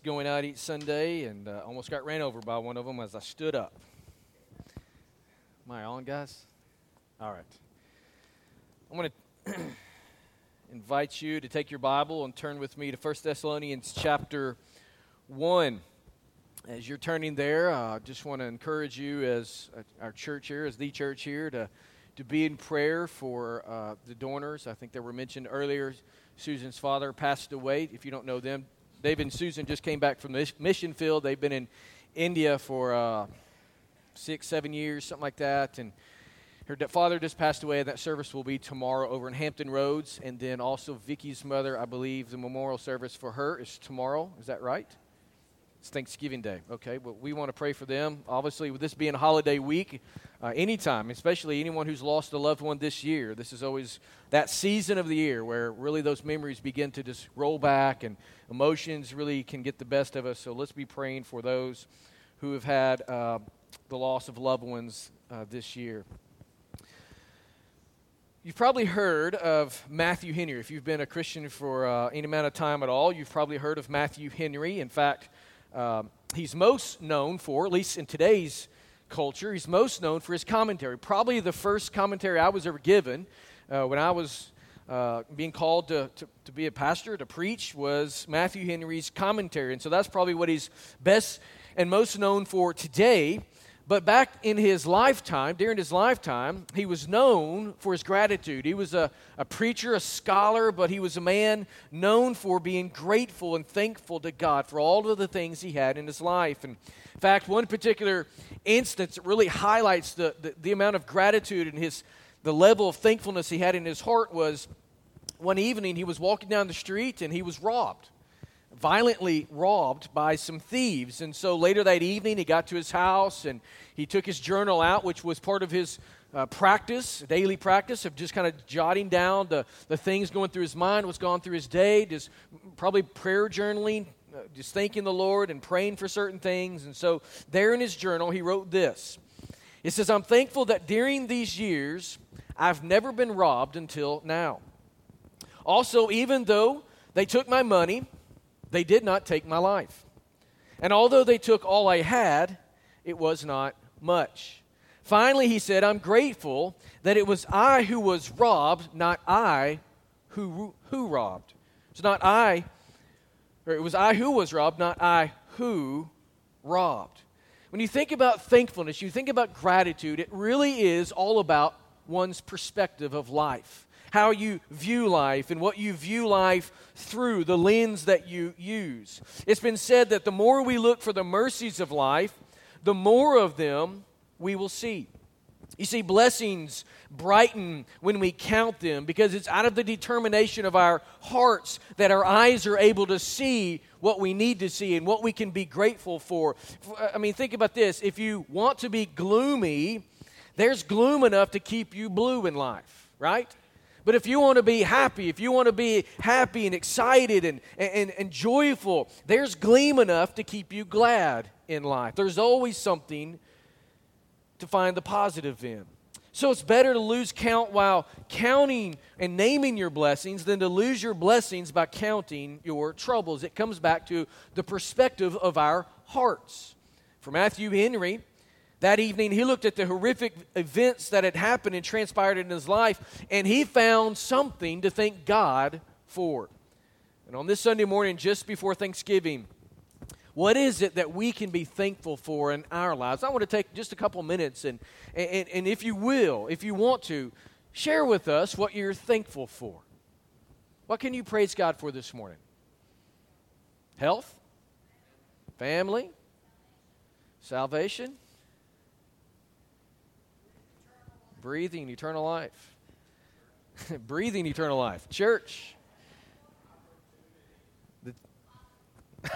going out each Sunday and uh, almost got ran over by one of them as I stood up. Am I on, guys? All right. I want to invite you to take your Bible and turn with me to 1 Thessalonians chapter 1. As you're turning there, I uh, just want to encourage you as uh, our church here, as the church here, to, to be in prayer for uh, the donors. I think they were mentioned earlier. Susan's father passed away. If you don't know them, David and Susan just came back from the mission field. They've been in India for uh, six, seven years, something like that. And her father just passed away, and that service will be tomorrow over in Hampton Roads. And then also Vicky's mother, I believe the memorial service for her is tomorrow. Is that right? It's Thanksgiving Day. Okay, well, we want to pray for them. Obviously, with this being a holiday week, uh, anytime, especially anyone who's lost a loved one this year, this is always that season of the year where really those memories begin to just roll back and emotions really can get the best of us. So let's be praying for those who have had uh, the loss of loved ones uh, this year. You've probably heard of Matthew Henry. If you've been a Christian for uh, any amount of time at all, you've probably heard of Matthew Henry. In fact, um, he's most known for, at least in today's culture, he's most known for his commentary. Probably the first commentary I was ever given uh, when I was uh, being called to, to, to, be a pastor, to preach, was Matthew Henry's commentary. And so that's probably what he's best and most known for today. But back in his lifetime, during his lifetime, he was known for his gratitude. He was a, a preacher, a scholar, but he was a man known for being grateful and thankful to God for all of the things he had in his life. And in fact, one particular instance that really highlights the, the, the amount of gratitude and his, the level of thankfulness he had in his heart was one evening he was walking down the street and he was robbed violently robbed by some thieves. And so later that evening, he got to his house and he took his journal out, which was part of his uh, practice, daily practice of just kind of jotting down the, the things going through his mind, what's gone through his day, just probably prayer journaling, uh, just thanking the Lord and praying for certain things. And so there in his journal, he wrote this. It says, I'm thankful that during these years, I've never been robbed until now. Also, even though they took my money, they did not take my life. And although they took all I had, it was not much. Finally, he said, I'm grateful that it was I who was robbed, not I who, who robbed. It's not I, or it was I who was robbed, not I who robbed. When you think about thankfulness, you think about gratitude, it really is all about one's perspective of life how you view life and what you view life through, the lens that you use. It's been said that the more we look for the mercies of life, the more of them we will see. You see, blessings brighten when we count them because it's out of the determination of our hearts that our eyes are able to see what we need to see and what we can be grateful for. Uh, I mean, think about this. If you want to be gloomy, there's gloom enough to keep you blue in life, right? But if you want to be happy, if you want to be happy and excited and, and, and joyful, there's gleam enough to keep you glad in life. There's always something to find the positive in. So it's better to lose count while counting and naming your blessings than to lose your blessings by counting your troubles. It comes back to the perspective of our hearts. For Matthew Henry, that evening, he looked at the horrific events that had happened and transpired in his life, and he found something to thank God for. And on this Sunday morning, just before Thanksgiving, what is it that we can be thankful for in our lives? I want to take just a couple minutes, and, and, and if you will, if you want to, share with us what you're thankful for. What can you praise God for this morning? Health? Family? Salvation? Breathing eternal life. breathing eternal life. Church.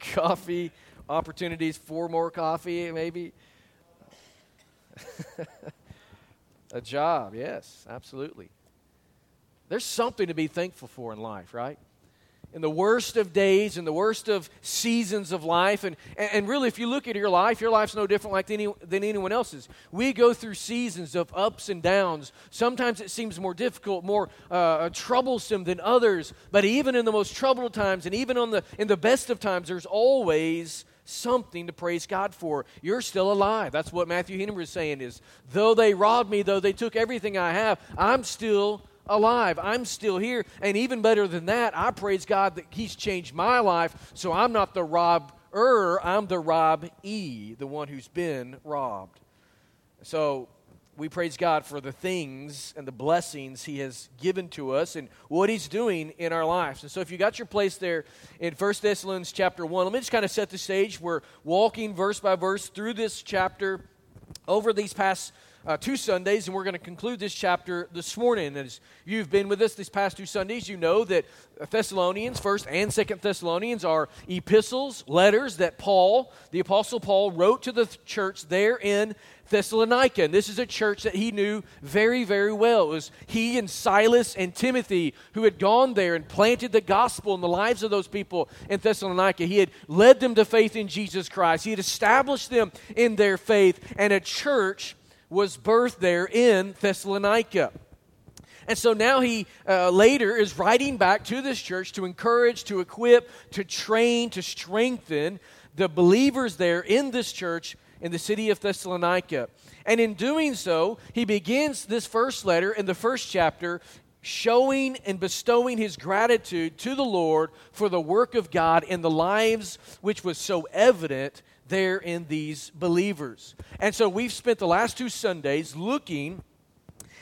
Coffee opportunities, four more coffee, maybe. A job, yes, absolutely. There's something to be thankful for in life, right? In the worst of days, in the worst of seasons of life. And, and really, if you look at your life, your life's no different like any, than anyone else's. We go through seasons of ups and downs. Sometimes it seems more difficult, more uh, troublesome than others. But even in the most troubled times, and even on the, in the best of times, there's always something to praise God for. You're still alive. That's what Matthew Henry is saying is, though they robbed me, though they took everything I have, I'm still alive. I'm still here. And even better than that, I praise God that He's changed my life so I'm not the robber, I'm the rob e, the one who's been robbed. So we praise God for the things and the blessings He has given to us and what He's doing in our lives. And so, if you got your place there in 1 Thessalonians chapter 1, let me just kind of set the stage. We're walking verse by verse through this chapter over these past uh, two Sundays, and we're going to conclude this chapter this morning. As you've been with us these past two Sundays, you know that Thessalonians, First and Second Thessalonians, are epistles, letters that Paul, the Apostle Paul, wrote to the church there in Thessalonica. And this is a church that he knew very, very well. It was he and Silas and Timothy who had gone there and planted the gospel in the lives of those people in Thessalonica. He had led them to faith in Jesus Christ, he had established them in their faith, and a church was birthed there in Thessalonica. And so now he uh, later is writing back to this church to encourage, to equip, to train, to strengthen the believers there in this church in the city of Thessalonica. And in doing so, he begins this first letter in the first chapter showing and bestowing his gratitude to the Lord for the work of God in the lives which was so evident there in these believers. And so we've spent the last two Sundays looking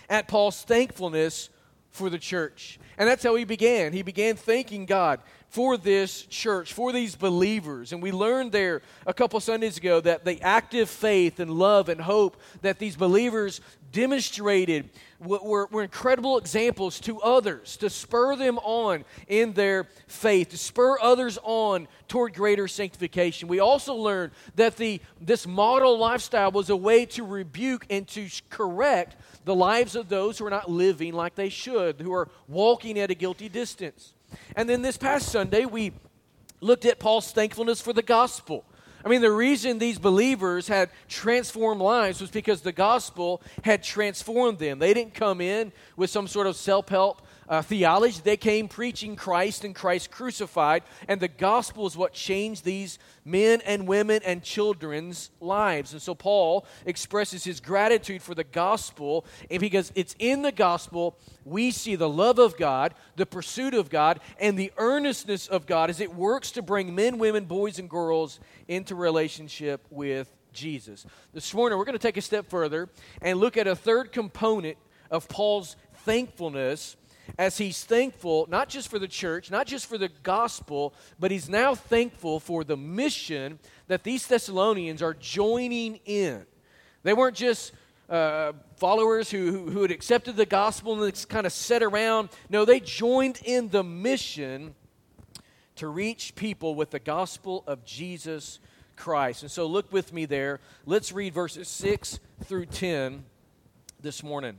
at Paul's thankfulness for the church. And that's how he began. He began thanking God for this church, for these believers. And we learned there a couple Sundays ago that the active faith and love and hope that these believers demonstrated were, were, incredible examples to others to spur them on in their faith, to spur others on toward greater sanctification. We also learned that the, this model lifestyle was a way to rebuke and to correct the lives of those who are not living like they should, who are walking at a guilty distance. And then this past Sunday, we looked at Paul's thankfulness for the gospel. I mean, the reason these believers had transformed lives was because the gospel had transformed them. They didn't come in with some sort of self help uh, theology. They came preaching Christ and Christ crucified, and the gospel is what changed these men and women and children's lives. And so Paul expresses his gratitude for the gospel, because it's in the gospel we see the love of God, the pursuit of God, and the earnestness of God as it works to bring men, women, boys, and girls into relationship with Jesus. This morning, we're going to take a step further and look at a third component of Paul's thankfulness as he's thankful not just for the church, not just for the gospel, but he's now thankful for the mission that these Thessalonians are joining in. They weren't just uh, followers who, who, had accepted the gospel and kind of sat around. No, they joined in the mission to reach people with the gospel of Jesus Christ. And so look with me there. Let's read verses 6 through 10 this morning.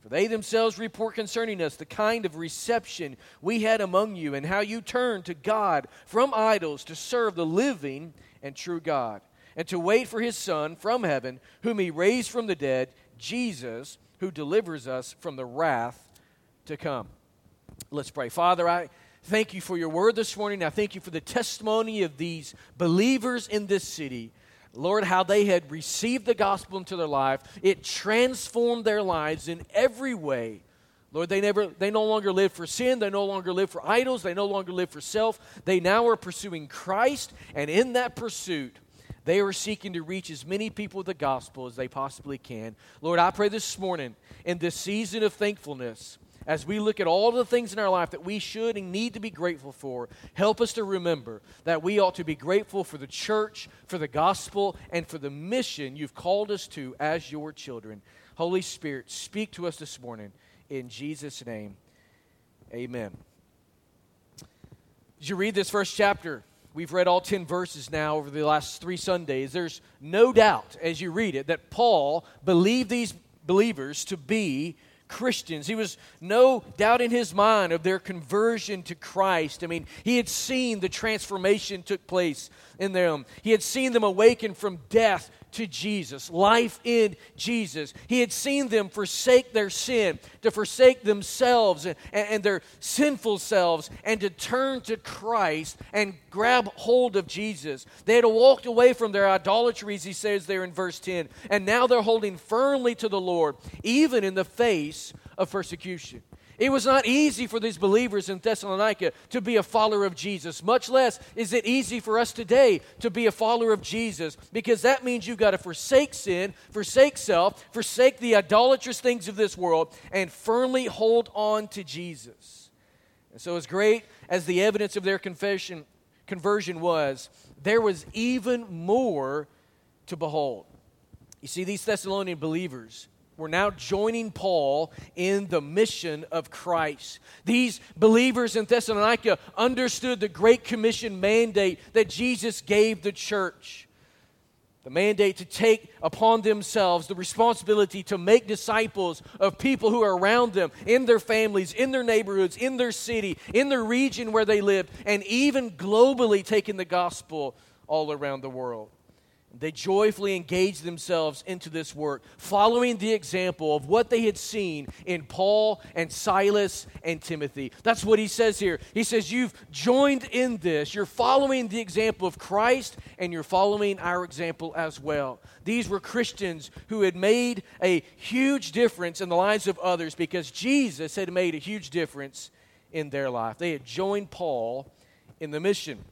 For they themselves report concerning us the kind of reception we had among you, and how you turned to God from idols to serve the living and true God, and to wait for his Son from heaven, whom he raised from the dead, Jesus, who delivers us from the wrath to come. Let's pray. Father, I Thank you for your word this morning. I thank you for the testimony of these believers in this city. Lord, how they had received the gospel into their life. It transformed their lives in every way. Lord, they never they no longer live for sin, they no longer live for idols, they no longer live for self. They now are pursuing Christ, and in that pursuit, they are seeking to reach as many people with the gospel as they possibly can. Lord, I pray this morning in this season of thankfulness as we look at all the things in our life that we should and need to be grateful for, help us to remember that we ought to be grateful for the church, for the gospel, and for the mission you've called us to as your children. Holy Spirit, speak to us this morning. In Jesus' name, amen. As you read this first chapter, we've read all 10 verses now over the last three Sundays. There's no doubt as you read it that Paul believed these believers to be Christians. He was no doubt in his mind of their conversion to Christ. I mean, he had seen the transformation took place in them. He had seen them awaken from death to Jesus, life in Jesus. He had seen them forsake their sin, to forsake themselves and, and, their sinful selves, and to turn to Christ and grab hold of Jesus. They had walked away from their idolatries, he says there in verse 10, and now they're holding firmly to the Lord, even in the face of persecution. It was not easy for these believers in Thessalonica to be a follower of Jesus. Much less is it easy for us today to be a follower of Jesus because that means you've got to forsake sin, forsake self, forsake the idolatrous things of this world, and firmly hold on to Jesus. And so, as great as the evidence of their confession, conversion was, there was even more to behold. You see, these Thessalonian believers, were now joining Paul in the mission of Christ. These believers in Thessalonica understood the Great Commission mandate that Jesus gave the church. The mandate to take upon themselves the responsibility to make disciples of people who are around them, in their families, in their neighborhoods, in their city, in their region where they lived, and even globally taking the gospel all around the world. They joyfully engaged themselves into this work, following the example of what they had seen in Paul and Silas and Timothy. That's what he says here. He says, You've joined in this. You're following the example of Christ, and you're following our example as well. These were Christians who had made a huge difference in the lives of others because Jesus had made a huge difference in their life. They had joined Paul in the mission.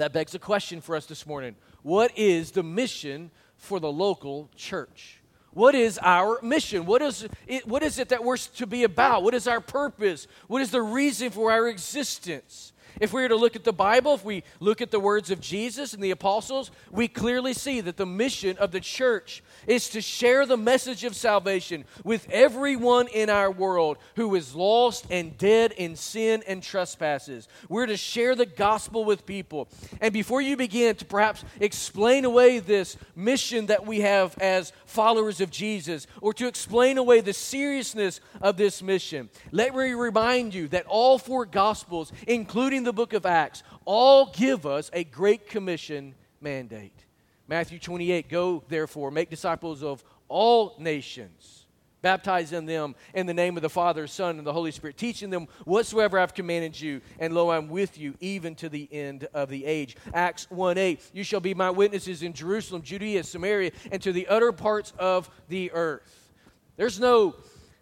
That begs a question for us this morning what is the mission for the local church? What is our mission? What is, it, what is it that we're to be about? What is our purpose? What is the reason for our existence? If we were to look at the Bible, if we look at the words of Jesus and the apostles, we clearly see that the mission of the church is to share the message of salvation with everyone in our world who is lost and dead in sin and trespasses. We're to share the gospel with people. And before you begin to perhaps explain away this mission that we have as followers of Jesus, or to explain away the seriousness of this mission, let me remind you that all four gospels, including the book of Acts, all give us a Great Commission mandate. Matthew 28 Go, therefore, make disciples of all nations, baptizing them in the name of the Father, Son, and the Holy Spirit, teaching them whatsoever I've commanded you, and lo, I'm with you even to the end of the age. Acts 1 8 You shall be my witnesses in Jerusalem, Judea, Samaria, and to the utter parts of the earth. There's no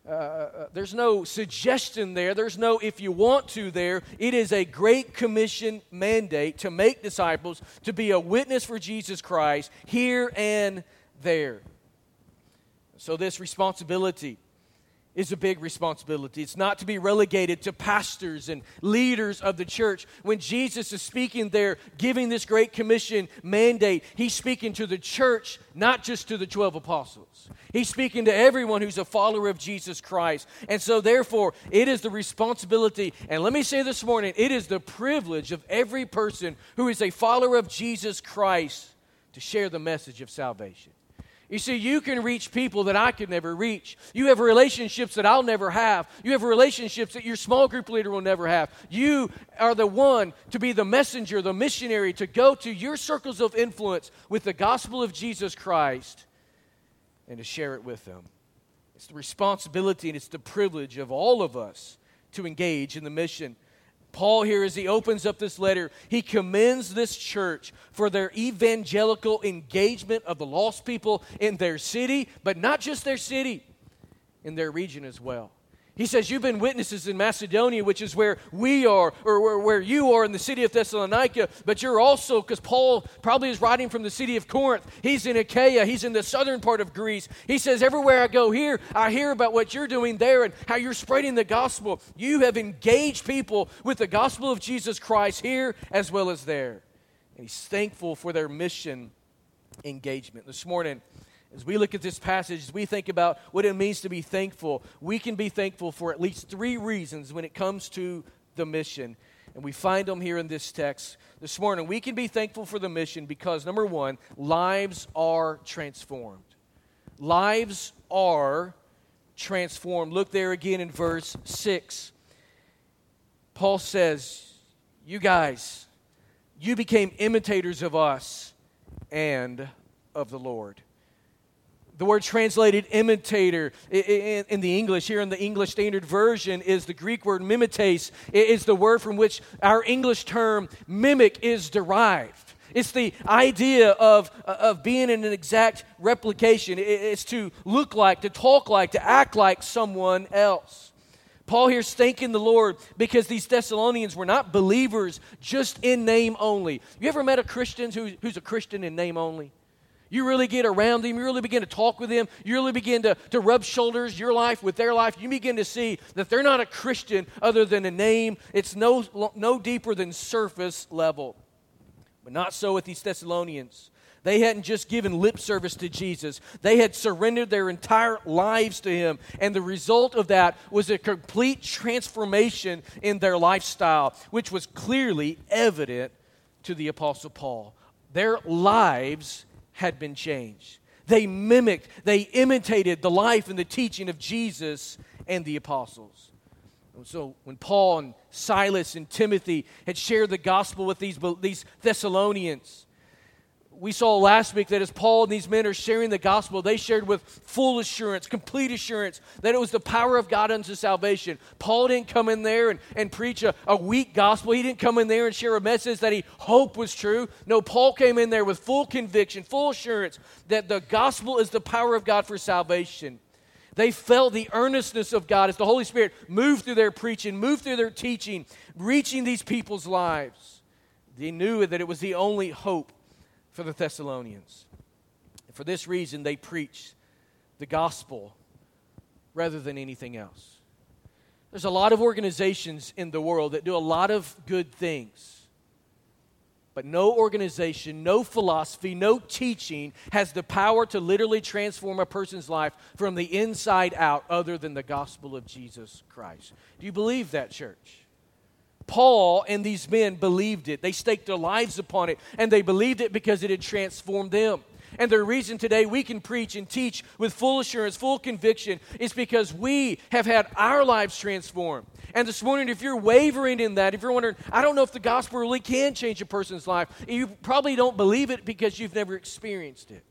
uh, uh, there's no suggestion there. There's no if you want to there. It is a great commission mandate to make disciples, to be a witness for Jesus Christ here and there. So, this responsibility is a big responsibility. It's not to be relegated to pastors and leaders of the church. When Jesus is speaking there, giving this great commission mandate, he's speaking to the church, not just to the 12 apostles. He's speaking to everyone who's a follower of Jesus Christ. And so, therefore, it is the responsibility, and let me say this morning, it is the privilege of every person who is a follower of Jesus Christ to share the message of salvation. You see, you can reach people that I could never reach. You have relationships that I'll never have. You have relationships that your small group leader will never have. You are the one to be the messenger, the missionary, to go to your circles of influence with the gospel of Jesus Christ and to share it with them. It's the responsibility and it's the privilege of all of us to engage in the mission. Paul, here, as he opens up this letter, he commends this church for their evangelical engagement of the lost people in their city, but not just their city, in their region as well. He says, You've been witnesses in Macedonia, which is where we are, or where, where you are in the city of Thessalonica, but you're also, because Paul probably is writing from the city of Corinth. He's in Achaia, he's in the southern part of Greece. He says, Everywhere I go here, I hear about what you're doing there and how you're spreading the gospel. You have engaged people with the gospel of Jesus Christ here as well as there. And he's thankful for their mission engagement. This morning, as we look at this passage, as we think about what it means to be thankful, we can be thankful for at least three reasons when it comes to the mission. And we find them here in this text this morning. We can be thankful for the mission because, number one, lives are transformed. Lives are transformed. Look there again in verse 6. Paul says, You guys, you became imitators of us and of the Lord. The word translated imitator in the English, here in the English Standard Version, is the Greek word mimetes. It is the word from which our English term mimic is derived. It's the idea of, uh, of being in an exact replication. It's to look like, to talk like, to act like someone else. Paul here's thanking the Lord because these Thessalonians were not believers just in name only. You ever met a Christian who, who's a Christian in name only? You really get around them. You really begin to talk with them. You really begin to, to rub shoulders, your life with their life. You begin to see that they're not a Christian other than a name. It's no, no deeper than surface level. But not so with these Thessalonians. They hadn't just given lip service to Jesus, they had surrendered their entire lives to Him. And the result of that was a complete transformation in their lifestyle, which was clearly evident to the Apostle Paul. Their lives had been changed. They mimicked, they imitated the life and the teaching of Jesus and the apostles. So when Paul and Silas and Timothy had shared the gospel with these, these Thessalonians, we saw last week that as Paul and these men are sharing the gospel, they shared with full assurance, complete assurance, that it was the power of God unto salvation. Paul didn't come in there and, and preach a, a weak gospel. He didn't come in there and share a message that he hoped was true. No, Paul came in there with full conviction, full assurance that the gospel is the power of God for salvation. They felt the earnestness of God as the Holy Spirit moved through their preaching, moved through their teaching, reaching these people's lives. They knew that it was the only hope for the Thessalonians. For this reason, they preached the gospel rather than anything else. There's a lot of organizations in the world that do a lot of good things. But no organization, no philosophy, no teaching has the power to literally transform a person's life from the inside out other than the gospel of Jesus Christ. Do you believe that, church? Paul and these men believed it. They staked their lives upon it, and they believed it because it had transformed them. And the reason today we can preach and teach with full assurance, full conviction, is because we have had our lives transformed. And this morning, if you're wavering in that, if you're wondering, I don't know if the gospel really can change a person's life, you probably don't believe it because you've never experienced it.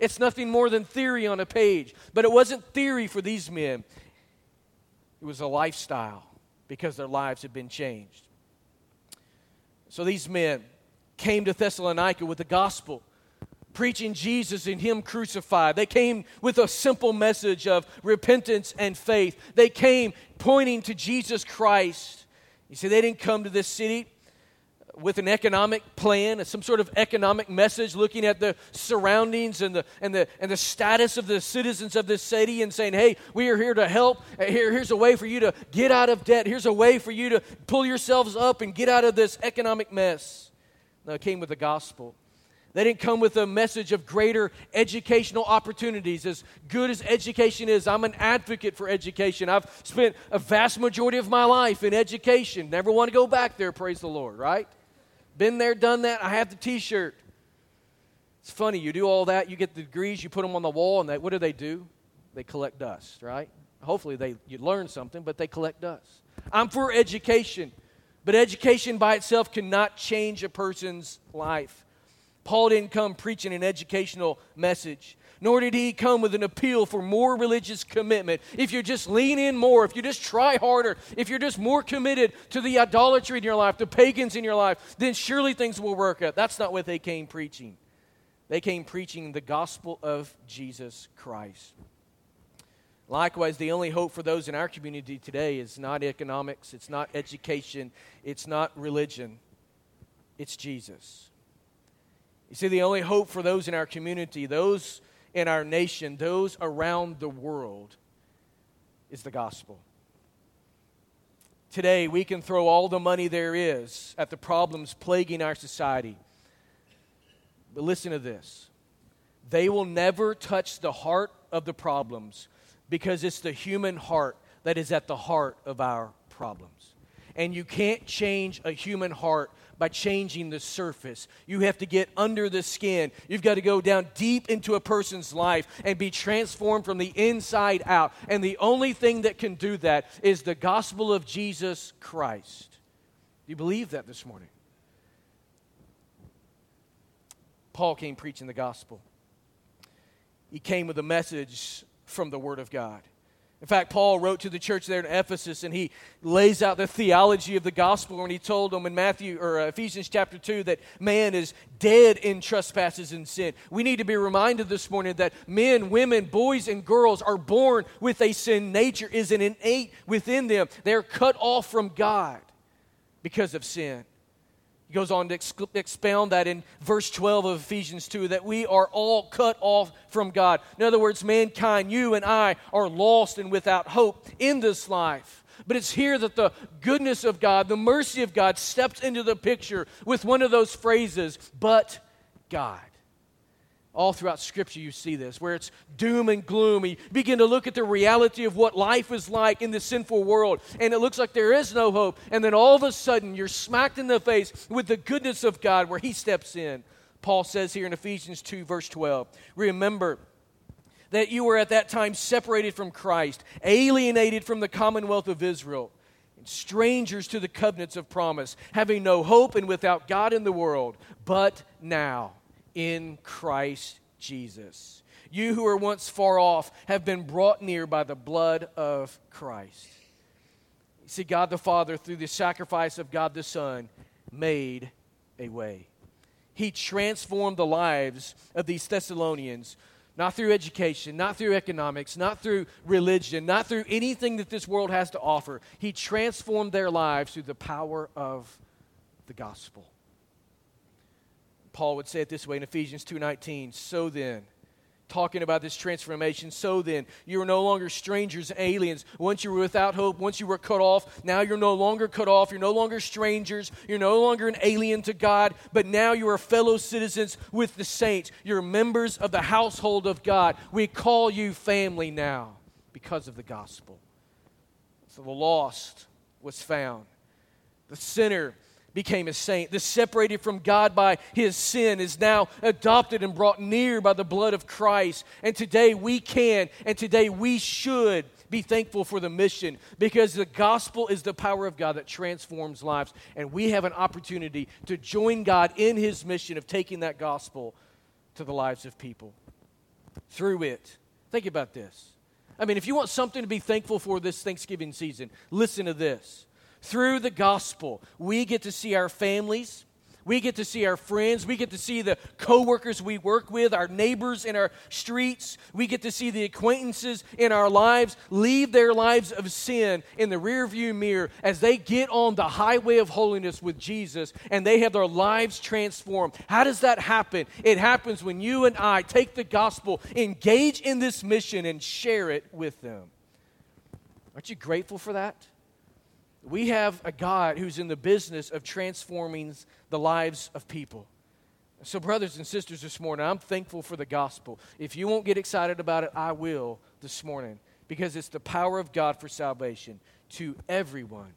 It's nothing more than theory on a page. But it wasn't theory for these men, it was a lifestyle because their lives had been changed. So these men came to Thessalonica with the gospel, preaching Jesus and Him crucified. They came with a simple message of repentance and faith. They came pointing to Jesus Christ. You see, they didn't come to this city with an economic plan, some sort of economic message, looking at the surroundings and the, and, the, and the status of the citizens of this city and saying, hey, we are here to help. Uh, here, here's a way for you to get out of debt. Here's a way for you to pull yourselves up and get out of this economic mess. No, it came with the gospel. They didn't come with a message of greater educational opportunities. As good as education is, I'm an advocate for education. I've spent a vast majority of my life in education. Never want to go back there, praise the Lord, right? Been there, done that. I have the t shirt. It's funny, you do all that, you get the degrees, you put them on the wall, and they, what do they do? They collect dust, right? Hopefully they you learn something, but they collect dust. I'm for education, but education by itself cannot change a person's life. Paul didn't come preaching an educational message nor did he come with an appeal for more religious commitment. If you just lean in more, if you just try harder, if you're just more committed to the idolatry in your life, the pagans in your life, then surely things will work out. That's not what they came preaching. They came preaching the gospel of Jesus Christ. Likewise, the only hope for those in our community today is not economics, it's not education, it's not religion, it's Jesus. You see, the only hope for those in our community, those in our nation, those around the world, is the gospel. Today, we can throw all the money there is at the problems plaguing our society. But listen to this they will never touch the heart of the problems because it's the human heart that is at the heart of our problems. And you can't change a human heart by changing the surface. You have to get under the skin. You've got to go down deep into a person's life and be transformed from the inside out. And the only thing that can do that is the gospel of Jesus Christ. Do you believe that this morning? Paul came preaching the gospel. He came with a message from the Word of God. In fact, Paul wrote to the church there in Ephesus and he lays out the theology of the gospel when he told them in Matthew or uh, Ephesians chapter 2 that man is dead in trespasses and sin. We need to be reminded this morning that men, women, boys, and girls are born with a sin nature, is an innate within them. They're cut off from God because of sin. He goes on to ex- expound that in verse 12 of Ephesians 2 that we are all cut off from God. In other words, mankind, you and I, are lost and without hope in this life. But it's here that the goodness of God, the mercy of God, steps into the picture with one of those phrases, but God. All throughout Scripture, you see this, where it's doom and gloom. You begin to look at the reality of what life is like in this sinful world, and it looks like there is no hope. And then all of a sudden, you're smacked in the face with the goodness of God where He steps in. Paul says here in Ephesians 2, verse 12 Remember that you were at that time separated from Christ, alienated from the commonwealth of Israel, and strangers to the covenants of promise, having no hope and without God in the world. But now, in Christ Jesus. You who were once far off have been brought near by the blood of Christ. See, God the Father, through the sacrifice of God the Son, made a way. He transformed the lives of these Thessalonians, not through education, not through economics, not through religion, not through anything that this world has to offer. He transformed their lives through the power of the gospel. Paul would say it this way in Ephesians 2:19, "So then, talking about this transformation. So then, you are no longer strangers and aliens. Once you were without hope, once you were cut off, now you're no longer cut off. You're no longer strangers. You're no longer an alien to God, but now you are fellow citizens with the saints. You're members of the household of God. We call you family now because of the gospel. So the lost was found. The sinner became a saint. The separated from God by his sin is now adopted and brought near by the blood of Christ. And today we can and today we should be thankful for the mission because the gospel is the power of God that transforms lives. And we have an opportunity to join God in his mission of taking that gospel to the lives of people through it. Think about this. I mean, if you want something to be thankful for this Thanksgiving season, listen to this. Through the gospel, we get to see our families. We get to see our friends. We get to see the coworkers we work with, our neighbors in our streets. We get to see the acquaintances in our lives leave their lives of sin in the rearview mirror as they get on the highway of holiness with Jesus and they have their lives transformed. How does that happen? It happens when you and I take the gospel, engage in this mission, and share it with them. Aren't you grateful for that? We have a God who's in the business of transforming the lives of people. So, brothers and sisters, this morning, I'm thankful for the gospel. If you won't get excited about it, I will this morning because it's the power of God for salvation to everyone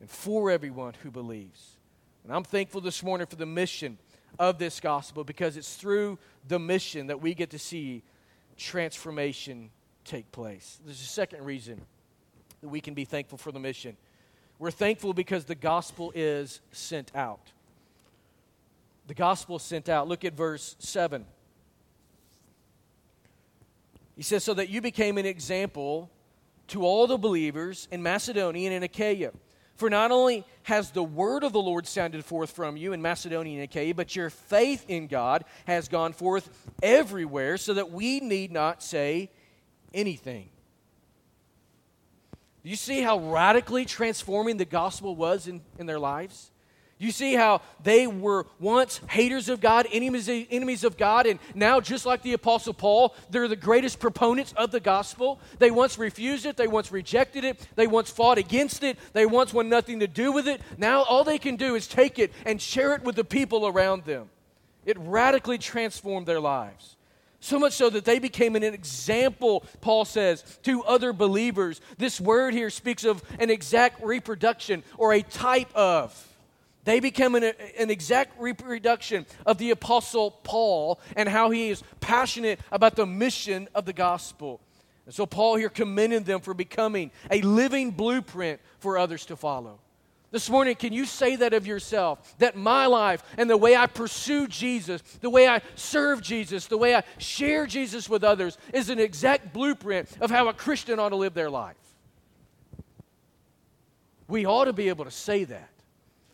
and for everyone who believes. And I'm thankful this morning for the mission of this gospel because it's through the mission that we get to see transformation take place. There's a second reason that we can be thankful for the mission. We're thankful because the gospel is sent out. The gospel sent out. Look at verse 7. He says, So that you became an example to all the believers in Macedonia and in Achaia. For not only has the word of the Lord sounded forth from you in Macedonia and Achaia, but your faith in God has gone forth everywhere, so that we need not say anything. Do you see how radically transforming the gospel was in, in their lives? You see how they were once haters of God, enemies, enemies of God, and now, just like the Apostle Paul, they're the greatest proponents of the gospel. They once refused it, they once rejected it, they once fought against it, they once wanted nothing to do with it. Now, all they can do is take it and share it with the people around them. It radically transformed their lives. So much so that they became an example, Paul says, to other believers. This word here speaks of an exact reproduction or a type of. They become an, an, exact reproduction of the Apostle Paul and how he is passionate about the mission of the gospel. And so, Paul here commended them for becoming a living blueprint for others to follow. This morning, can you say that of yourself? That my life and the way I pursue Jesus, the way I serve Jesus, the way I share Jesus with others is an exact blueprint of how a Christian ought to live their life. We ought to be able to say that.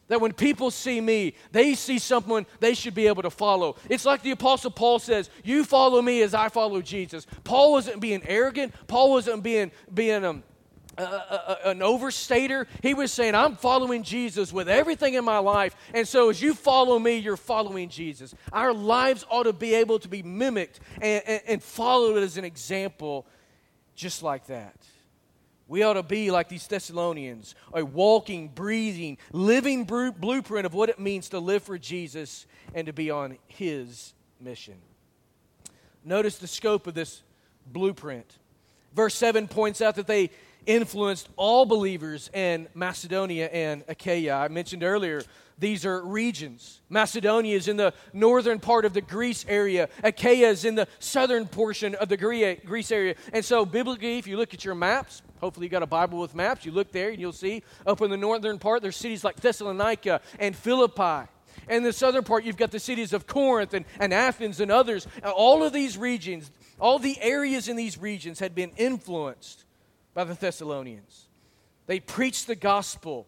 That when people see me, they see someone they should be able to follow. It's like the Apostle Paul says, You follow me as I follow Jesus. Paul wasn't being arrogant, Paul wasn't being, being um, an overstater. He was saying, I'm following Jesus with everything in my life. And so as you follow me, you're following Jesus. Our lives ought to be able to be mimicked and, and, and followed as an example, just like that. We ought to be like these Thessalonians, a walking, breathing, living blueprint of what it means to live for Jesus and to be on His mission. Notice the scope of this blueprint. Verse 7 points out that they influenced all believers in Macedonia and Achaia. I mentioned earlier, these are regions. Macedonia is in the northern part of the Greece area, Achaia is in the southern portion of the Greece area. And so, biblically, if you look at your maps, hopefully you got a Bible with maps, you look there and you'll see up in the northern part, there's cities like Thessalonica and Philippi. And in the southern part, you've got the cities of Corinth and, and Athens and others. All of these regions, all the areas in these regions had been influenced by the Thessalonians. They preached the gospel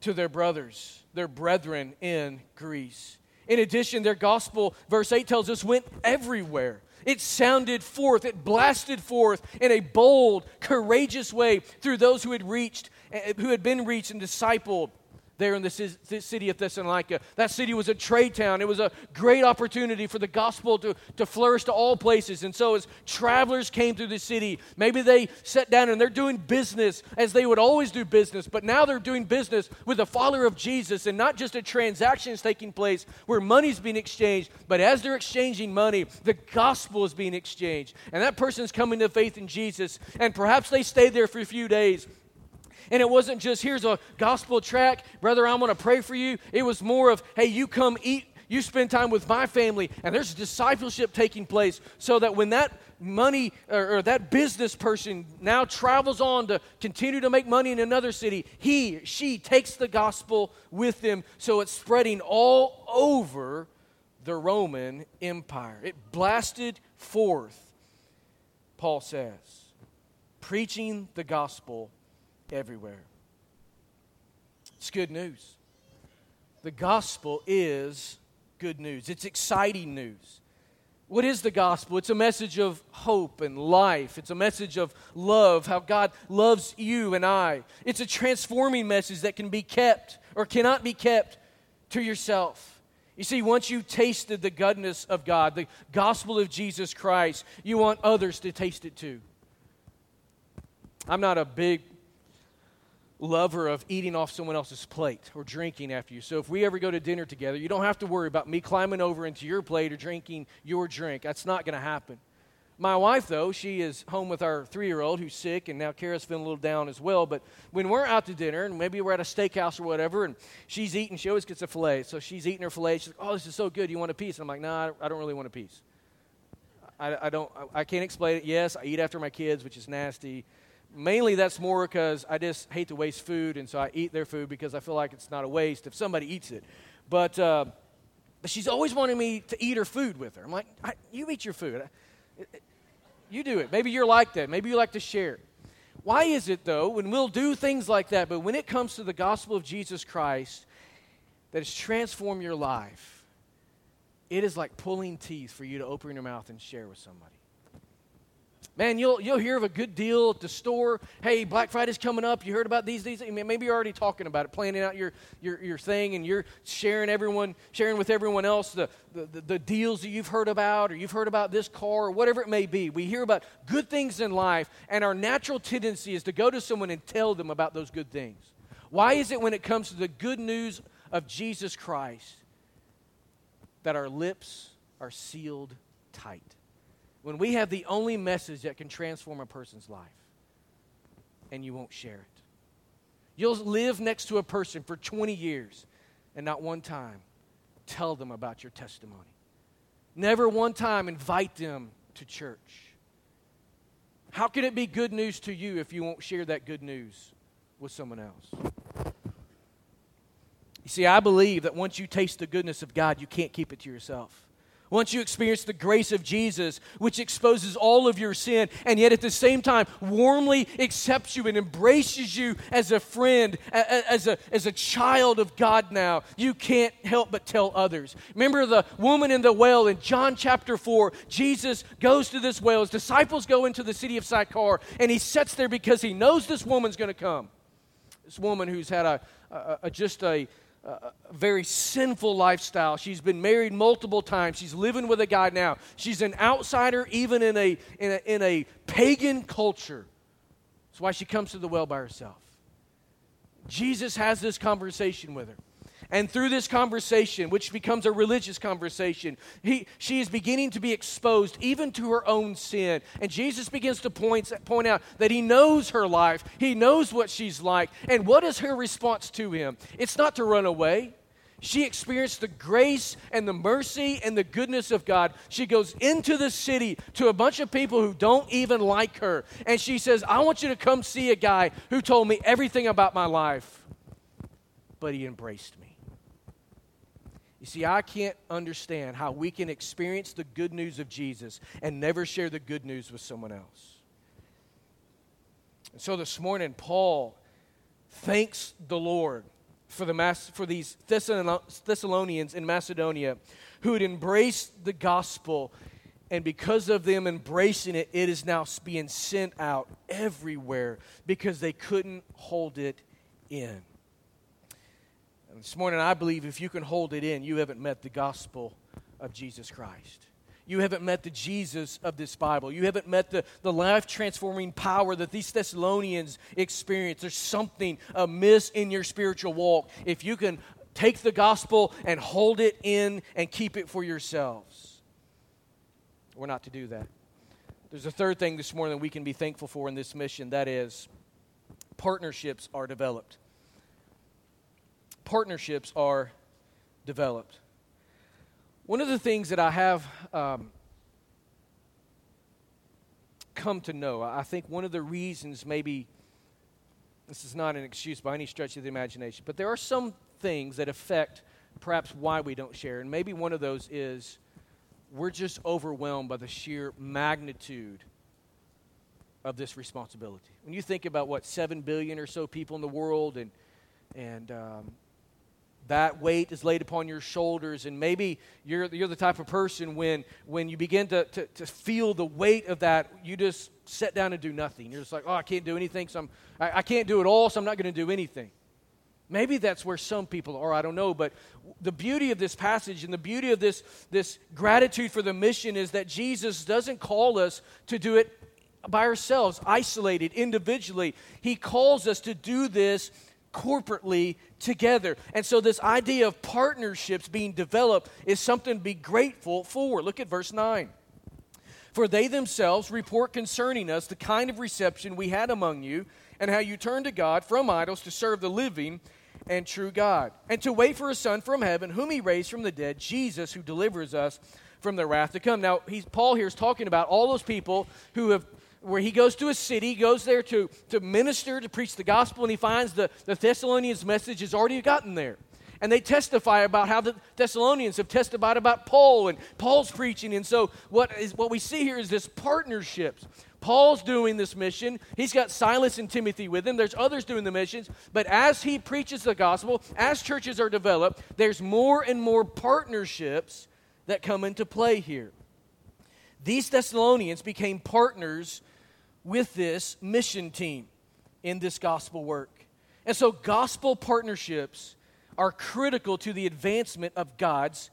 to their brothers, their brethren in Greece. In addition, their gospel, verse 8 tells us, went everywhere. It sounded forth, it blasted forth in a bold, courageous way through those who had reached, eh, who had been reached and discipled there in the city of Thessalonica. That city was a trade town. It was a great opportunity for the gospel to, to flourish to all places. And so, as travelers came through the city, maybe they sat down and they're doing business as they would always do business, but now they're doing business with a follower of Jesus and not just a transaction is taking place where money's being exchanged, but as they're exchanging money, the gospel is being exchanged. And that person's coming to faith in Jesus. And perhaps they stayed there for a few days and it wasn't just, here's a gospel track, brother, I'm going to pray for you. It was more of, hey, you come eat, you spend time with my family, and there's discipleship taking place so that when that money or, or, that business person now travels on to continue to make money in another city, he, she takes the gospel with them so it's spreading all over the Roman Empire. It blasted forth, Paul says, preaching the gospel everywhere. It's good news. The gospel is good news, it's exciting news. What is the gospel? It's a message of hope and life. It's a message of love, how God loves you and I. It's a transforming message that can be kept or cannot be kept to yourself. You see, once you've tasted the goodness of God, the gospel of Jesus Christ, you want others to taste it too. I'm not a big lover of eating off someone else's plate or drinking after you. So if we ever go to dinner together, you don't have to worry about me climbing over into your plate or drinking your drink. That's not going to happen. My wife, though, she is home with our three year old who's sick, and now Kara's feeling a little down as well. But when we're out to dinner, and maybe we're at a steakhouse or whatever, and she's eating, she always gets a filet. So she's eating her filet. She's like, Oh, this is so good. You want a piece? And I'm like, No, nah, I don't really want a piece. I, I don't, I can't explain it. Yes, I eat after my kids, which is nasty mainly that's more because I just hate to waste food, and so I eat their food because I feel like it's not a waste if somebody eats it. But, uh, but she's always wanting me to eat her food with her. I'm like, you eat your food. You do it. Maybe you're like that. Maybe you like to share. Why is it, though, when we'll do things like that, but when it comes to the gospel of Jesus Christ that has transformed your life, it is like pulling teeth for you to open your mouth and share with somebody? Man, you'll, you'll hear of a good deal at the store. Hey, Black Friday's coming up. You heard about these, these. Maybe you're already talking about it, planning out your, your, your thing, and you're sharing everyone, sharing with everyone else the, the, the deals that you've heard about, or you've heard about this car, or whatever it may be. We hear about good things in life, and our natural tendency is to go to someone and tell them about those good things. Why is it when it comes to the good news of Jesus Christ that our lips are sealed tight? When we have the only message that can transform a person's life and you won't share it. You'll live next to a person for 20 years and not one time tell them about your testimony. Never one time invite them to church. How can it be good news to you if you won't share that good news with someone else? You see, I believe that once you taste the goodness of God, you can't keep it to yourself. Once you experience the grace of Jesus, which exposes all of your sin, and yet at the same time warmly accepts you and embraces you as a friend, as a, as a child of God now, you can't help but tell others. Remember the woman in the well in John chapter 4? Jesus goes to this well. His disciples go into the city of Sychar, and he sits there because he knows this woman's going to come. This woman who's had a, a, a just a, a very sinful lifestyle. She's been married multiple times. She's living with a guy now. She's an outsider, even in a, in a, in a pagan culture. That's why she comes to the well by herself. Jesus has this conversation with her. And through this conversation, which becomes a religious conversation, he, she is beginning to be exposed even to her own sin. And Jesus begins to point, point out that he knows her life, he knows what she's like. And what is her response to him? It's not to run away. She experienced the grace and the mercy and the goodness of God. She goes into the city to a bunch of people who don't even like her. And she says, I want you to come see a guy who told me everything about my life. But he embraced me. You see, I can't understand how we can experience the good news of Jesus and never share the good news with someone else. And so this morning, Paul thanks the Lord for, the Mas- for these Thessalonians in Macedonia who had embraced the gospel. And because of them embracing it, it is now being sent out everywhere because they couldn't hold it in. This morning, I believe if you can hold it in, you haven't met the gospel of Jesus Christ. You haven't met the Jesus of this Bible. You haven't met the, the life transforming power that these Thessalonians experienced. There's something amiss in your spiritual walk if you can take the gospel and hold it in and keep it for yourselves. We're not to do that. There's a third thing this morning that we can be thankful for in this mission that is, partnerships are developed partnerships are developed. One of the things that I have um, come to know, I think one of the reasons maybe this is not an excuse by any stretch of the imagination, but there are some things that affect perhaps why we don't share. And maybe one of those is we're just overwhelmed by the sheer magnitude of this responsibility. When you think about what, 7 billion or so people in the world and, and um, that weight is laid upon your shoulders. And maybe you're, you're the type of person when, when you begin to, to, to feel the weight of that you just sit down and do nothing. You're just like oh i can't do anything so I'm, I, I can't do it all so i'm not going to do anything. Maybe that's where some people are i don't know but the beauty of this passage and the beauty of this, this gratitude for the mission is that jesus doesn't call us to do it by ourselves isolated individually. He calls us to do this corporately together. And so, this idea of partnerships being developed is something to be grateful for. Look at verse 9. For they themselves report concerning us the kind of reception we had among you, and how you turned to God from idols to serve the living and true God, and to wait for a Son from heaven, whom He raised from the dead, Jesus, who delivers us from the wrath to come. Now, he's, Paul here is talking about all those people who have where he goes to a city, goes there to, to minister, to preach the gospel, and he finds the, the Thessalonians' message has already gotten there. And they testify about how the Thessalonians have testified about Paul and Paul's preaching. And so what, is, what we see here is this partnerships. Paul's doing this mission. He's got Silas and Timothy with him. There's others doing the missions. But as he preaches the gospel, as churches are developed, there's more and more partnerships that come into play here. these Thessalonians became partners with this mission team in this gospel work. And so, gospel partnerships are critical to the advancement of God's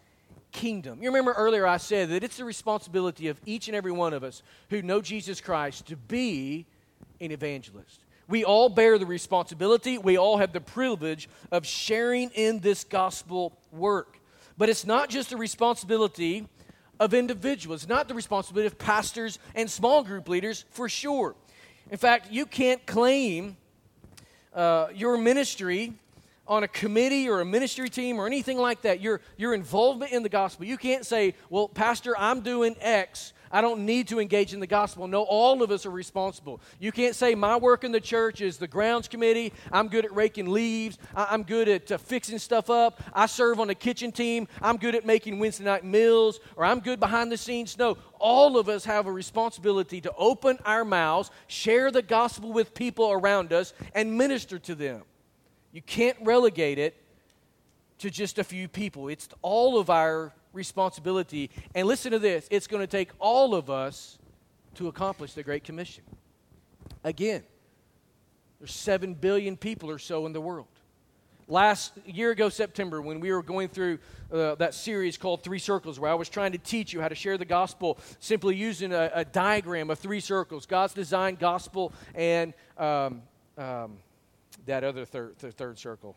kingdom. You remember earlier I said that it's the responsibility of each and every one of us who know Jesus Christ to be an evangelist. We all bear the responsibility, we all have the privilege of sharing in this gospel work. But it's not just a responsibility of individuals, not the responsibility of pastors and small group leaders for sure. In fact, you can't claim uh, your ministry on a committee or a ministry team or anything like that, your, your involvement in the gospel. You can't say, well, Pastor, I'm doing X. I don't need to engage in the gospel. No, all of us are responsible. You can't say, my work in the church is the grounds committee. I'm good at raking leaves. I- am good at uh, fixing stuff up. I serve on the kitchen team. I'm good at making Wednesday night meals. Or I'm good behind the scenes. No, all of us have a responsibility to open our mouths, share the gospel with people around us, and minister to them. You can't relegate it to just a few people. It's all of our responsibility. And listen to this it's going to take all of us to accomplish the Great Commission. Again, there's 7 billion people or so in the world. Last year ago, September, when we were going through uh, that series called Three Circles, where I was trying to teach you how to share the gospel simply using a, a diagram of three circles God's design, gospel, and um, um, that other third, third circle.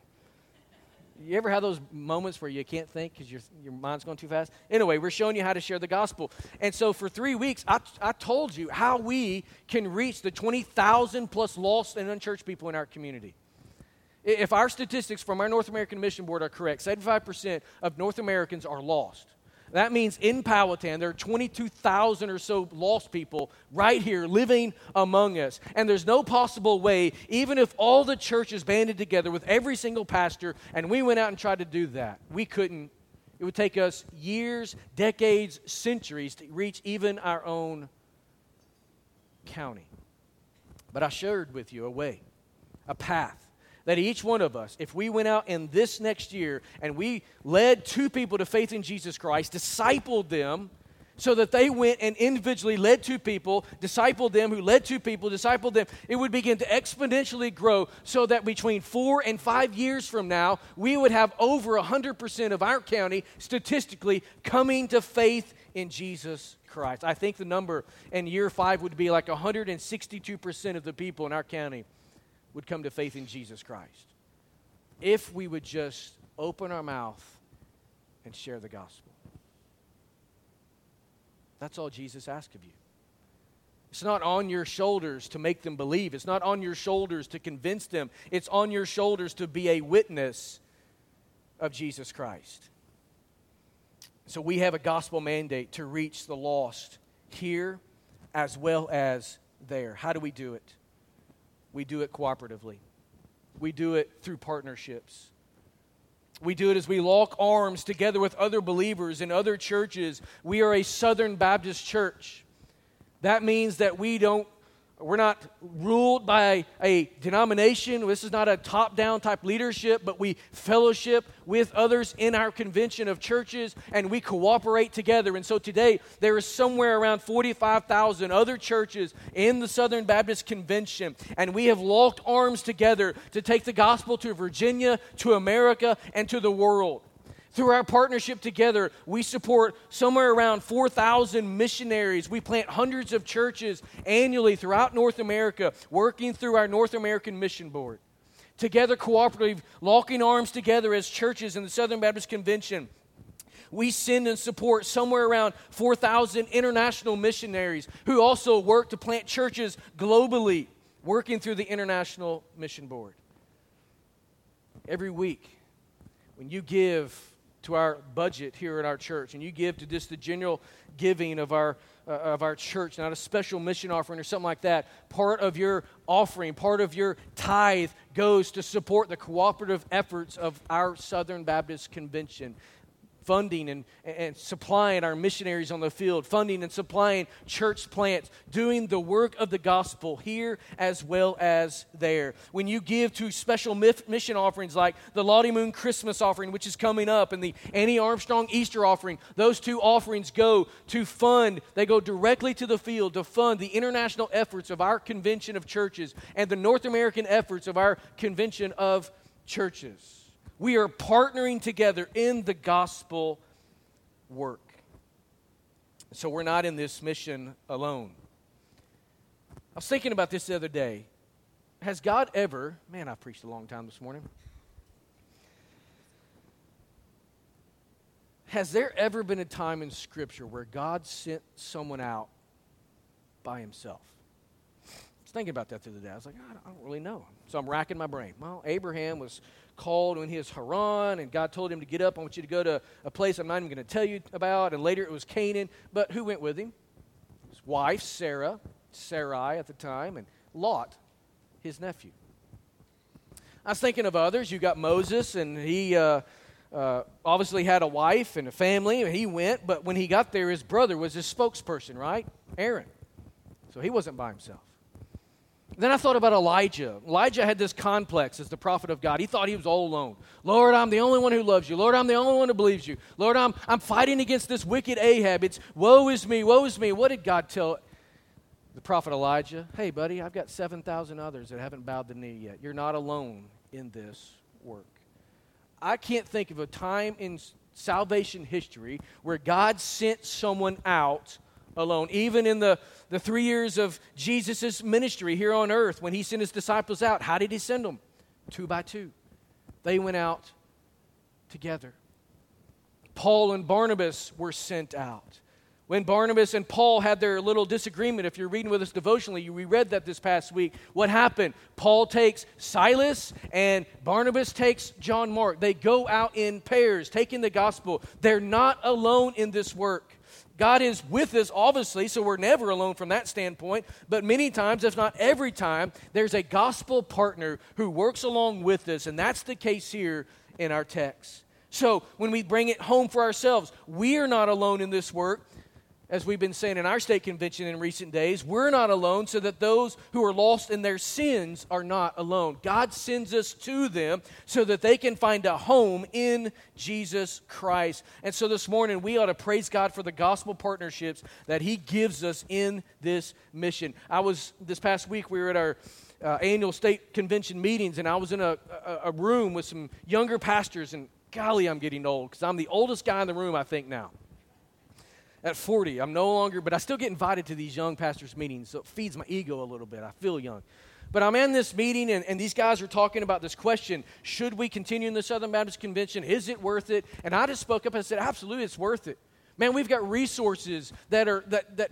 You ever have those moments where you can't think because your, your mind's going too fast? Anyway, we're showing you how to share the gospel. And so for three weeks, I, I told you how we can reach the 20,000 plus lost and unchurched people in our community. If our statistics from our North American Mission Board are correct, 75% of North Americans are lost. That means in Powhatan, there are 22,000 or so lost people right here living among us. And there's no possible way, even if all the churches banded together with every single pastor and we went out and tried to do that, we couldn't. It would take us years, decades, centuries to reach even our own county. But I shared with you a way, a path that each one of us, if we went out in this next year and we led two people to faith in Jesus Christ, discipled them, so that they went and individually led two people, discipled them, who led two people, discipled them, it would begin to exponentially grow so that between four and five years from now, we would have over 100% of our county statistically coming to faith in Jesus Christ. I think the number in year five would be like 162% of the people in our county would come to faith in Jesus Christ. If we would just open our mouth and share the gospel. That's all Jesus asked of you. It's not on your shoulders to make them believe. It's not on your shoulders to convince them. It's on your shoulders to be a witness of Jesus Christ. So we have a gospel mandate to reach the lost here as well as there. How do we do it? We do it cooperatively. We do it through partnerships. We do it as we lock arms together with other believers in other churches. We are a Southern Baptist church. That means that we don't we're not ruled by a denomination. This is not a top down type leadership, but we fellowship with others in our convention of churches and we cooperate together. And so today, there is somewhere around 45,000 other churches in the Southern Baptist Convention, and we have locked arms together to take the gospel to Virginia, to America, and to the world. Through our partnership together, we support somewhere around 4,000 missionaries. We plant hundreds of churches annually throughout North America, working through our North American Mission Board. Together, cooperatively, locking arms together as churches in the Southern Baptist Convention, we send and support somewhere around 4,000 international missionaries who also work to plant churches globally, working through the International Mission Board. Every week, when you give to our budget here at our church and you give to just the general giving of our uh, of our church not a special mission offering or something like that. Part of your offering part of your tithe goes to support the cooperative efforts of our southern baptist convention funding and, and supplying our missionaries on the field, funding and supplying church plants, doing the work of the gospel here as well as there. When you give to special mission offerings like the Lottie Moon Christmas offering, which is coming up, and the Annie Armstrong Easter offering, those two offerings go to fund, they go directly to the field to fund the international efforts of our convention of churches and the North American efforts of our convention of churches. We are partnering together in the gospel work. So we're not in this mission alone. I was thinking about this the other day. Has God ever, man, I've preached a long time this morning. Has there ever been a time in Scripture where God sent someone out by himself? I was thinking about that the other day. I was like, ah, I don't really know. So I'm racking my brain. Well, Abraham was called when he was Haran, and God told him to get up. I want you to go to a place I'm not even going to tell you about. And later it was Canaan. But who went with him? His wife, Sarah, Sarai at the time, and Lot, his nephew. I was thinking of others. You got Moses, and he uh, uh, obviously had a wife and a family, and he went. But when he got there, his brother was his spokesperson, right? Aaron. So he wasn't by himself. Then I thought about Elijah. Elijah had this complex as the prophet of God. He thought he was all alone. Lord, I'm the only one who loves you. Lord, I'm the only one who believes you. Lord, I'm, I'm fighting against this wicked Ahab. It's woe is me, woe is me. What did God tell the prophet Elijah? Hey, buddy, I've got 7,000 others that haven't bowed the knee yet. You're not alone in this work. I can't think of a time in salvation history where God sent someone out alone. Even in the, the three years of Jesus' ministry here on earth, when he sent his disciples out, how did he send them? Two by two. They went out together. Paul and Barnabas were sent out. When Barnabas and Paul had their little disagreement, if you're reading with us devotionally, we read that this past week. What happened? Paul takes Silas and Barnabas takes John Mark. They go out in pairs, taking the gospel. They're not alone in this work. God is with us, obviously, so we're never alone from that standpoint. But many times, if not every time, there's a gospel partner who works along with us, and that's the case here in our text. So when we bring it home for ourselves, we are not alone in this work as we've been saying in our state convention in recent days, we're not alone so that those who are lost in their sins are not alone. God sends us to them so that they can find a home in Jesus Christ. And so this morning, we ought to praise God for the gospel partnerships that He gives us in this mission. I was, this past week, we were at our uh, annual state convention meetings, and I was in a, a, a room with some younger pastors, and golly, I'm getting old because I'm the oldest guy in the room, I think, now at 40. I'm no longer, but I still get invited to these young pastors' meetings, so it feeds my ego a little bit. I feel young. But I'm in this meeting, and, and these guys are talking about this question should we continue in the Southern Baptist Convention? Is it worth it? And I just spoke up and said, absolutely, it's worth it. Man, we've got resources that are, that, that,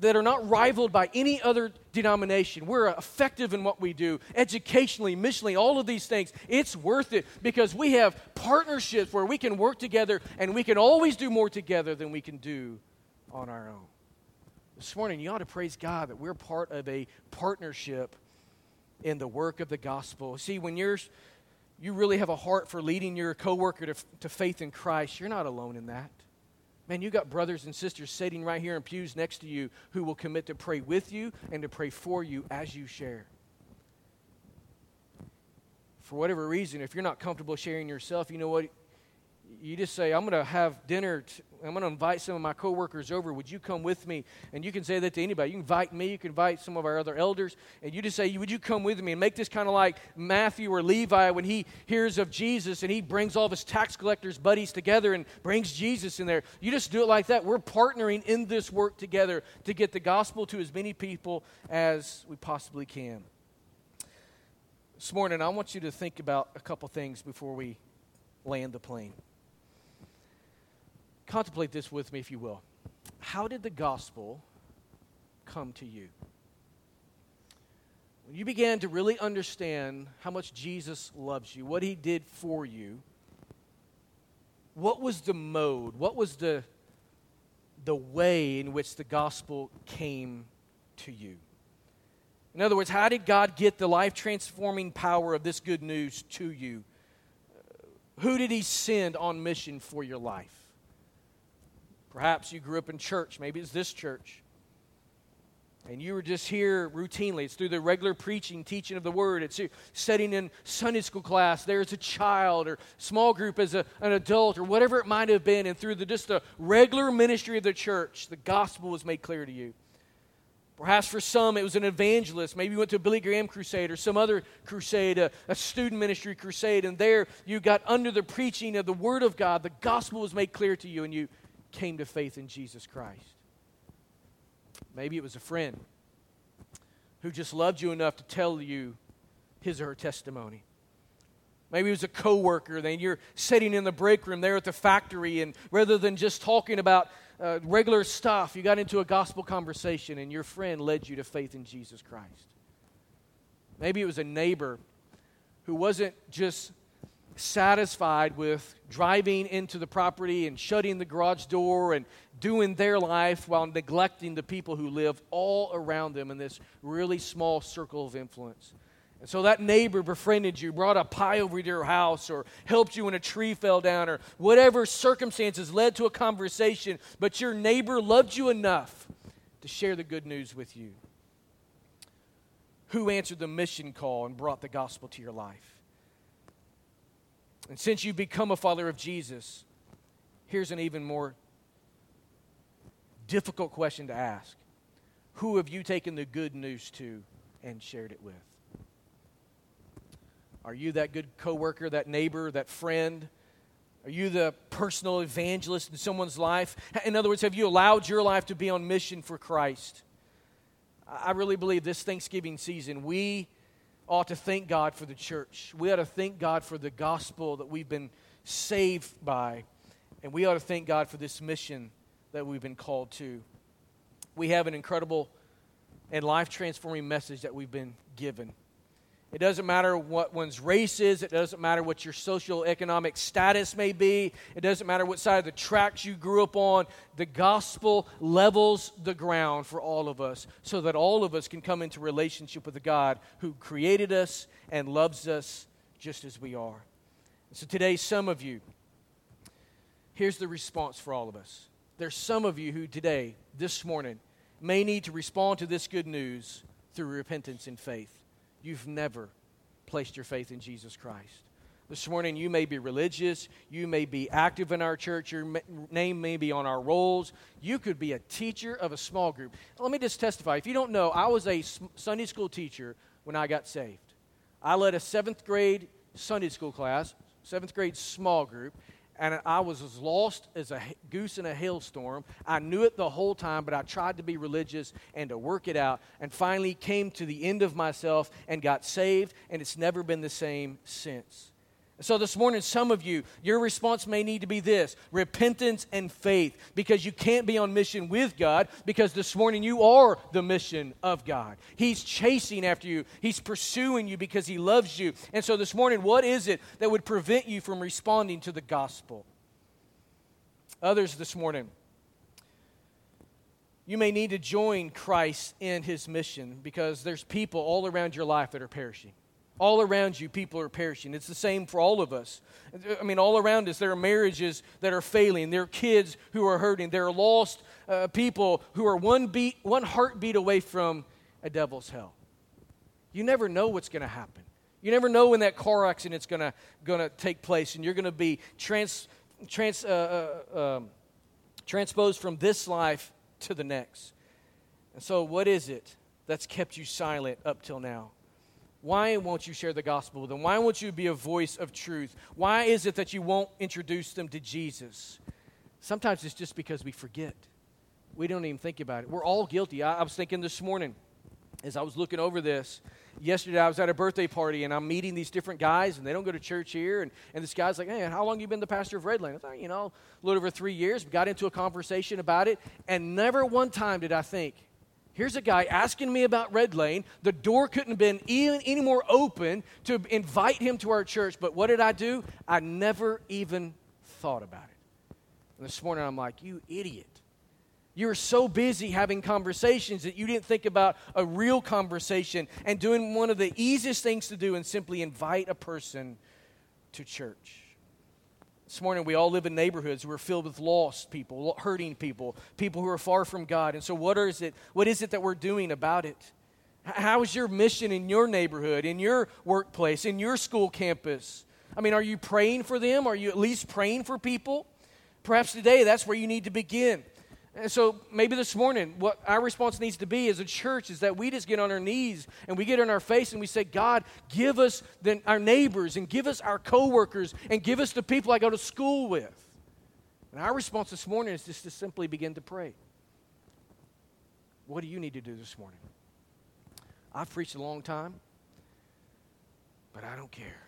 that are not rivaled by any other denomination. We're effective in what we do, educationally, missionally, all of these things. It's worth it because we have partnerships where we can work together and we can always do more together than we can do on our own. This morning, you ought to praise God that we're part of a partnership in the work of the gospel. See, when you're you really have a heart for leading your coworker to, to faith in Christ, you're not alone in that. Man, you got brothers and sisters sitting right here in pews next to you who will commit to pray with you and to pray for you as you share. For whatever reason, if you're not comfortable sharing yourself, you know what? you just say, I'm going to have dinner. T- I'm going to invite some of my coworkers over. Would you come with me? And you can say that to anybody. You can invite me. You can invite some of our other elders. And you just say, Would you come with me? And make this kind of like Matthew or Levi when he hears of Jesus and he brings all of his tax collectors' buddies together and brings Jesus in there. You just do it like that. We're partnering in this work together to get the gospel to as many people as we possibly can. This morning, I want you to think about a couple things before we land the plane. Contemplate this with me, if you will. How did the gospel come to you? When you began to really understand how much Jesus loves you, what he did for you, what was the mode? What was the, the way in which the gospel came to you? In other words, how did God get the life transforming power of this good news to you? Who did he send on mission for your life? Perhaps you grew up in church. Maybe it's this church. And you were just here routinely. It's through the regular preaching, teaching of the word. It's sitting in Sunday school class there as a child or small group as a, an adult or whatever it might have been. And through the, just the regular ministry of the church, the gospel was made clear to you. Perhaps for some it was an evangelist. Maybe you went to a Billy Graham crusade or some other crusade, a, a, student ministry crusade, and there you got under the preaching of the Word of God. The gospel was made clear to you, and you came to faith in Jesus Christ. Maybe it was a friend who just loved you enough to tell you his or her testimony. Maybe it was a coworker, then you're sitting in the break room there at the factory, and rather than just talking about uh, regular stuff, you got into a gospel conversation, and your friend led you to faith in Jesus Christ. Maybe it was a neighbor who wasn't just satisfied with driving into the property and shutting the garage door and doing their life while neglecting the people who live all around them in this really small circle of influence. And so that neighbor befriended you, brought a pie over to your house, or helped you when a tree fell down, or whatever circumstances led to a conversation, but your neighbor loved you enough to share the good news with you. Who answered the mission call and brought the gospel to your life? And since you've become a follower of Jesus, here's an even more difficult question to ask Who have you taken the good news to and shared it with? Are you that good coworker, that neighbor, that friend? Are you the personal evangelist in someone's life? In other words, have you allowed your life to be on mission for Christ? I really believe this Thanksgiving season, we ought to thank God for the church. We ought to thank God for the gospel that we've been saved by. And we ought to thank God for this mission that we've been called to. We have an incredible and life transforming message that we've been given. It doesn't matter what one's race is. It doesn't matter what your social economic status may be. It doesn't matter what side of the tracks you grew up on. The gospel levels the ground for all of us so that all of us can come into relationship with the God who created us and loves us just as we are. So today, some of you, here's the response for all of us. There's some of you who today, this morning, may need to respond to this good news through repentance and faith you've never placed your faith in Jesus Christ. This morning, you may be religious. You may be active in our church. Your name may be on our rolls. You could be a teacher of a small group. Let me just testify. If you don't know, I was a Sunday school teacher when I got saved. I led a seventh grade Sunday school class, seventh grade small group, and I was as lost as a goose in a hailstorm. I knew it the whole time, but I tried to be religious and to work it out, and finally came to the end of myself and got saved, and it's never been the same since. So, this morning, some of you, your response may need to be this repentance and faith, because you can't be on mission with God, because this morning you are the mission of God. He's chasing after you, He's pursuing you because He loves you. And so, this morning, what is it that would prevent you from responding to the gospel? Others this morning, you may need to join Christ in His mission because there's people all around your life that are perishing. All around you, people are perishing. It's the same for all of us. I mean, all around us, there are marriages that are failing. There are kids who are hurting. There are lost uh, people who are one beat, one heartbeat away from a devil's hell. You never know what's going to happen. You never know when that car accident's going to going to take place, and you're going to be trans, trans, uh, uh, um, transposed from this life to the next. And so, what is it that's kept you silent up till now? Why won't you share the gospel with them? Why won't you be a voice of truth? Why is it that you won't introduce them to Jesus? Sometimes it's just because we forget. We don't even think about it. We're all guilty. I, I was thinking this morning as I was looking over this. Yesterday, I was at a birthday party and I'm meeting these different guys, and they don't go to church here. And, and this guy's like, Hey, how long you been the pastor of Red Lane? I thought, you know, a little over three years. We got into a conversation about it, and never one time did I think, Here's a guy asking me about Red Lane. The door couldn't have been even any more open to invite him to our church. But what did I do? I never even thought about it. And this morning I'm like, you idiot. You were so busy having conversations that you didn't think about a real conversation and doing one of the easiest things to do and simply invite a person to church. This morning, we all live in neighborhoods who are filled with lost people, hurting people, people who are far from God. And so, what is it, what is it that we're doing about it? How is your mission in your neighborhood, in your workplace, in your school campus? I mean, are you praying for them? Are you at least praying for people? Perhaps today that's where you need to begin. And so maybe this morning, what our response needs to be as a church is that we just get on our knees and we get on our face and we say, God, give us the, our neighbors and give us our coworkers and give us the people I go to school with. And our response this morning is just to simply begin to pray. What do you need to do this morning? I've preached a long time, but I don't care.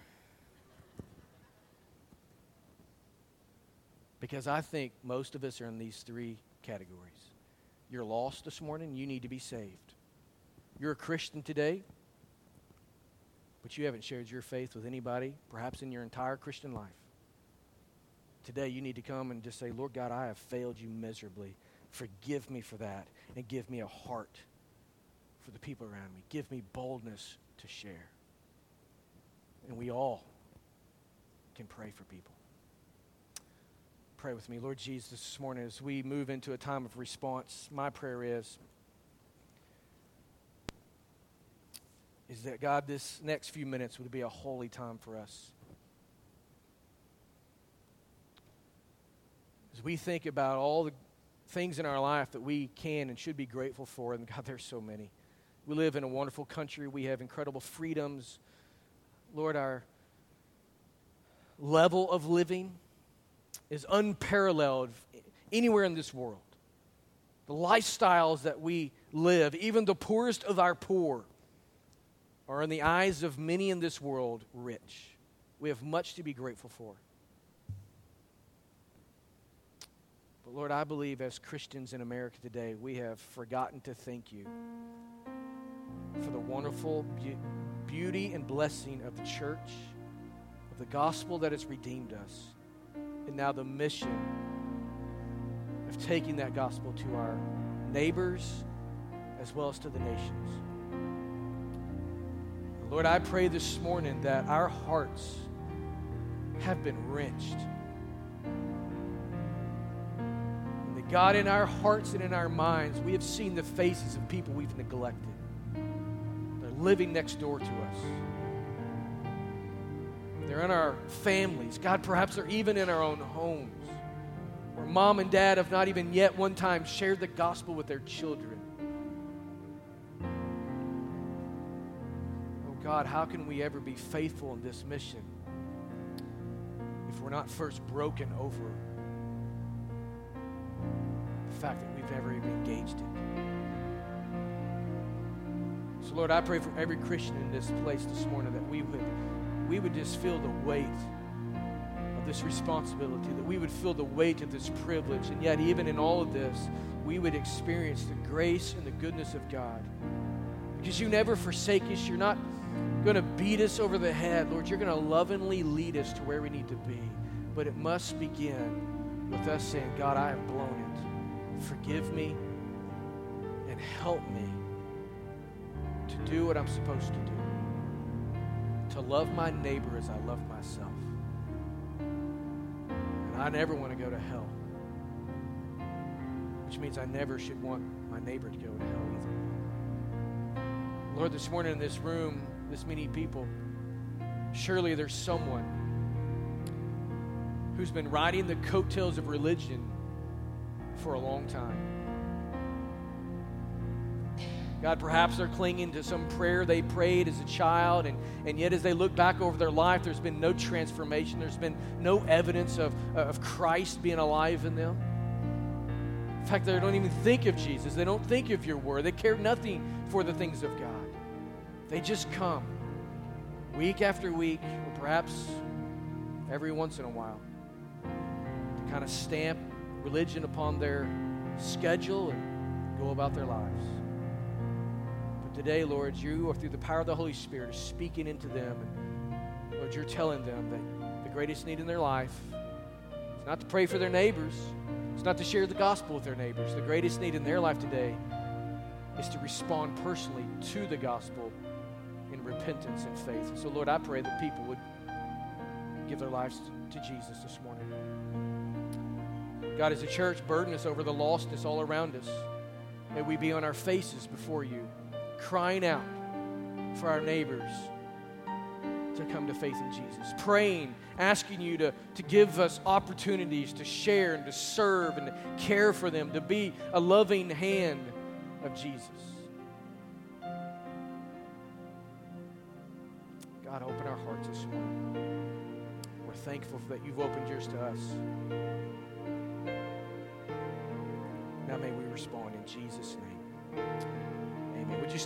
Because I think most of us are in these three categories. You're lost this morning, you need to be saved. You're a Christian today, but you haven't shared your faith with anybody, perhaps in your entire Christian life. Today, you need to come and just say, Lord God, I have failed you miserably. Forgive me for that, and give me a heart for the people around me. Give me boldness to share. And we all can pray for people pray with me. Lord Jesus, this morning as we move into a time of response, my prayer is is that God, this next few minutes would be a holy time for us. As we think about all the things in our life that we can and should be grateful for, and God, there's so many. We live in a wonderful country. We have incredible freedoms. Lord, our level of living is unparalleled anywhere in this world. The lifestyles that we live, even the poorest of our poor, are in the eyes of many in this world rich. We have much to be grateful for. But Lord, I believe as Christians in America today, we have forgotten to thank you for the wonderful be- beauty and blessing of the church, of the gospel that has redeemed us and now the mission of taking that gospel to our neighbors as well as to the nations. Lord, I pray this morning that our hearts have been wrenched. And that God, in our hearts and in our minds, we have seen the faces of people we've neglected. They're living next door to us. They're in our families. God, perhaps they're even in our own homes. Where mom and dad have not even yet one time shared the gospel with their children. Oh God, how can we ever be faithful in this mission if we're not first broken over the fact that we've never even engaged it? So, Lord, I pray for every Christian in this place this morning that we would we would just feel the weight of this responsibility, that we would feel the weight of this privilege. And yet, even in all of this, we would experience the grace and the goodness of God. Because you never forsake us. You're not going to beat us over the head. Lord, you're going to lovingly lead us to where we need to be. But it must begin with us saying, God, I have blown it. Forgive me and help me to do what I'm supposed to do to love my neighbor as I love myself. And I never want to go to hell, which means I never should want my neighbor to go to hell either. Lord, this morning in this room, this many people, surely there's someone who's been riding the coattails of religion for a long time. God, perhaps they're clinging to some prayer they prayed as a child, and, and yet as they look back over their life, there's been no transformation. There's been no evidence of, uh, of Christ being alive in them. In fact, they don't even think of Jesus. They don't think of your word. They care nothing for the things of God. They just come week after week, or perhaps every once in a while, to kind of stamp religion upon their schedule and go about their lives. Today, Lord, you are through the power of the Holy Spirit speaking into them. And Lord, you're telling them that the greatest need in their life is not to pray for their neighbors, it's not to share the gospel with their neighbors. The greatest need in their life today is to respond personally to the gospel in repentance and faith. so, Lord, I pray that people would give their lives to Jesus this morning. God, as a church, burden us over the lostness all around us. May we be on our faces before you, crying out for our neighbors to come to faith in Jesus. Praying, asking you to, to give us opportunities to share and to serve and to care for them, to be a loving hand of Jesus. God, open our hearts this morning. We're thankful that you've opened yours to us. Now may we respond in Jesus' name. Amen. Would you stand?